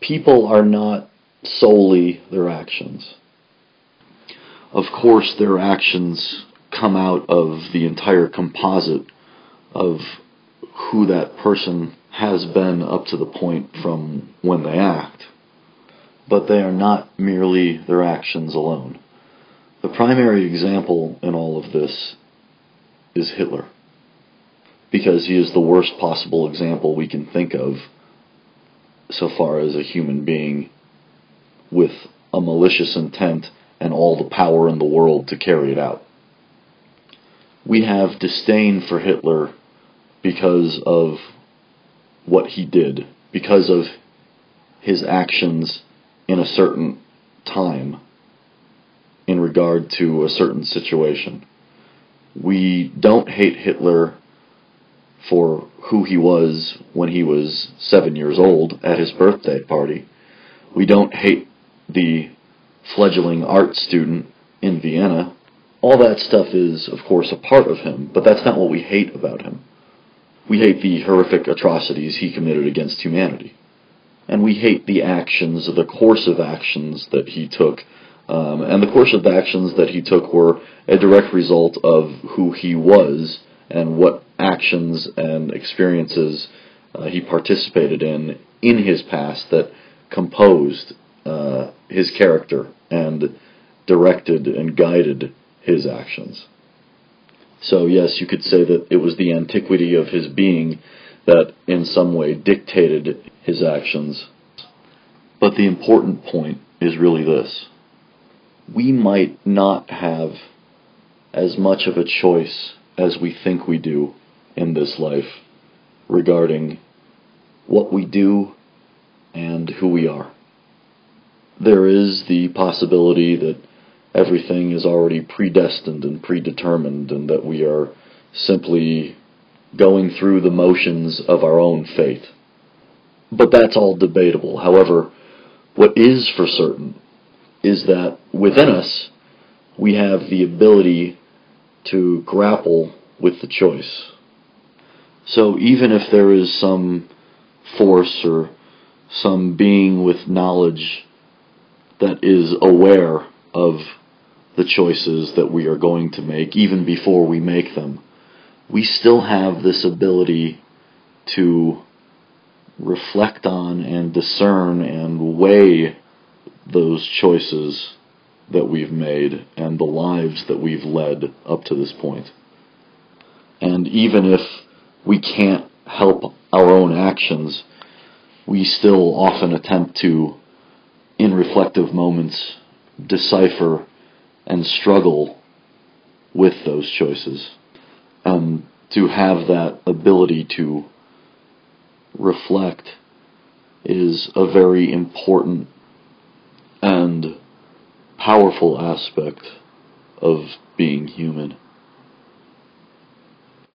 people are not solely their actions. Of course, their actions come out of the entire composite of who that person has been up to the point from when they act. But they are not merely their actions alone. The primary example in all of this is Hitler. Because he is the worst possible example we can think of so far as a human being with a malicious intent and all the power in the world to carry it out. We have disdain for Hitler because of what he did, because of his actions in a certain time in regard to a certain situation. We don't hate Hitler for who he was when he was seven years old at his birthday party. We don't hate the fledgling art student in Vienna. All that stuff is, of course, a part of him, but that's not what we hate about him. We hate the horrific atrocities he committed against humanity. And we hate the actions, the course of actions that he took. Um, and the course of actions that he took were a direct result of who he was and what actions and experiences uh, he participated in in his past that composed uh, his character and directed and guided his actions. So, yes, you could say that it was the antiquity of his being that in some way dictated his actions. But the important point is really this we might not have as much of a choice as we think we do in this life regarding what we do and who we are. There is the possibility that everything is already predestined and predetermined and that we are simply going through the motions of our own faith. But that's all debatable. However, what is for certain is that within us we have the ability to grapple with the choice. So even if there is some force or some being with knowledge that is aware of the choices that we are going to make, even before we make them, we still have this ability to reflect on and discern and weigh those choices that we've made and the lives that we've led up to this point. And even if we can't help our own actions, we still often attempt to, in reflective moments, decipher and struggle with those choices. And to have that ability to reflect is a very important and powerful aspect of being human.